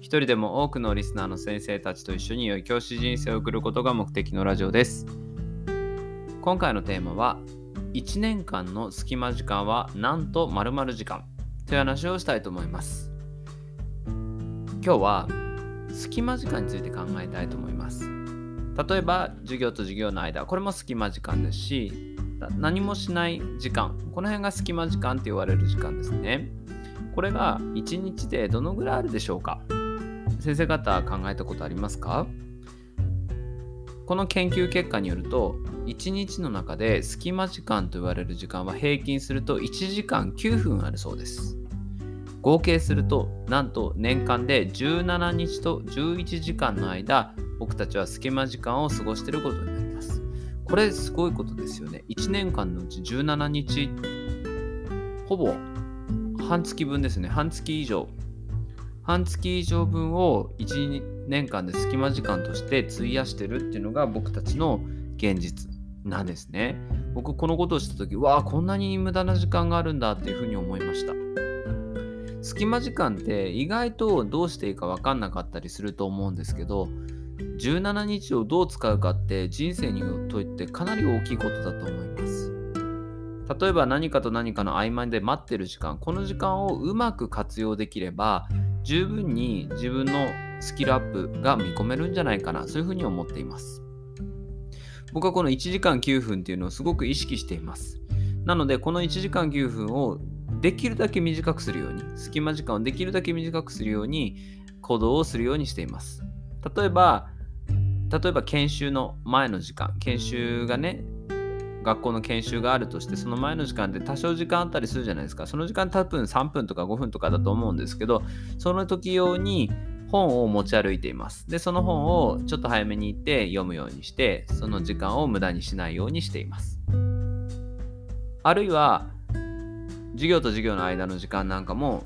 一人でも多くのリスナーの先生たちと一緒に良い教師人生を送ることが目的のラジオです。今回のテーマは1年間の隙間時間はなんと〇〇時間という話をしたいと思います。今日は隙間時間について考えたいと思います。例えば授業と授業の間これも隙間時間ですし何もしない時間この辺が隙間時間って言われる時間ですね。これが1日でどのぐらいあるでしょうか？先生方考えたことありますか？この研究結果によると1日の中で隙間時間と言われる時間は平均すると1時間9分あるそうです。合計するとなんと年間で17日と11時間の間僕たちは隙間時間を過ごしていることになります。これすごいことですよね。1年間のうち17日ほぼ半月分ですね。半月以上半月以上分を1年間で隙間時間として費やしてるっていうのが僕たちの現実なんですね。僕このことをした時わあこんなに無駄な時間があるんだっていうふうに思いました。隙間時間って意外とどうしていいか分かんなかったりすると思うんですけど17日をどう使うかって人生にとってかなり大きいことだと思います。例えば何かと何かの合間で待ってる時間この時間をうまく活用できれば十分に自分のスキルアップが見込めるんじゃないかな。そういうふうに思っています。僕はこの1時間9分っていうのをすごく意識しています。なのでこの1時間9分をできるだけ短くするように隙間時間をできるだけ短くするように行動をするようにしています。例えば例えば研修の前の時間。研修がね学校の研修があるとしてその前の時間で多少時間あったりするじゃないですか。その時間多分3分とか5分とかだと思うんですけどその時用に本を持ち歩いています。でその本をちょっと早めに行って読むようにしてその時間を無駄にしないようにしています。あるいは授業と授業の間の時間なんかも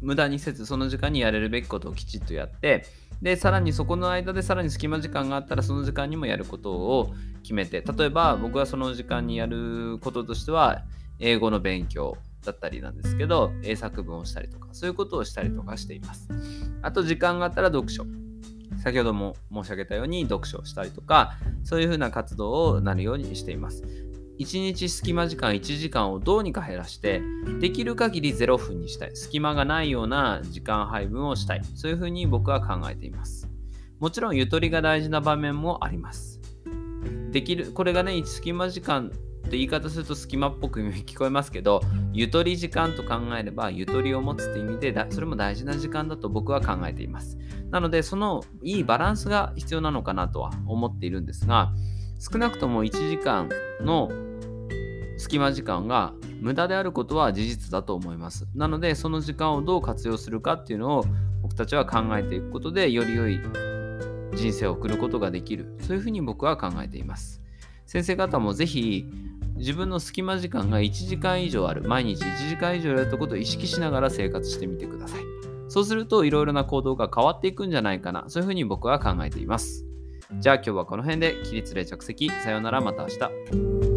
無駄にせずその時間にやれるべきことをきちっとやってでさらにそこの間でさらに隙間時間があったらその時間にもやることを決めて例えば僕はその時間にやることとしては英語の勉強だったりなんですけど英作文をしたりとかそういうことをしたりとかしています。あと時間があったら読書。先ほども申し上げたように読書をしたりとかそういうふうな活動をなるようにしています。1日隙間時間1時間をどうにか減らしてできる限り0分にしたい。隙間がないような時間配分をしたい。そういうふうに僕は考えています。もちろんゆとりが大事な場面もあります。できるこれがね隙間時間って言い方すると隙間っぽく聞こえますけどゆとり時間と考えればゆとりを持つって意味でそれも大事な時間だと僕は考えています。なのでそのいいバランスが必要なのかなとは思っているんですが少なくとも1時間の隙間時間が無駄であることは事実だと思います。なのでその時間をどう活用するかっていうのを僕たちは考えていくことでより良い人生を送ることができるそういうふうに僕は考えています。先生方もぜひ自分の隙間時間が1時間以上ある毎日1時間以上やるってことを意識しながら生活してみてください。そうするといろいろな行動が変わっていくんじゃないかなそういうふうに僕は考えています。じゃあ今日はこの辺で起立例着席さようならまた明日。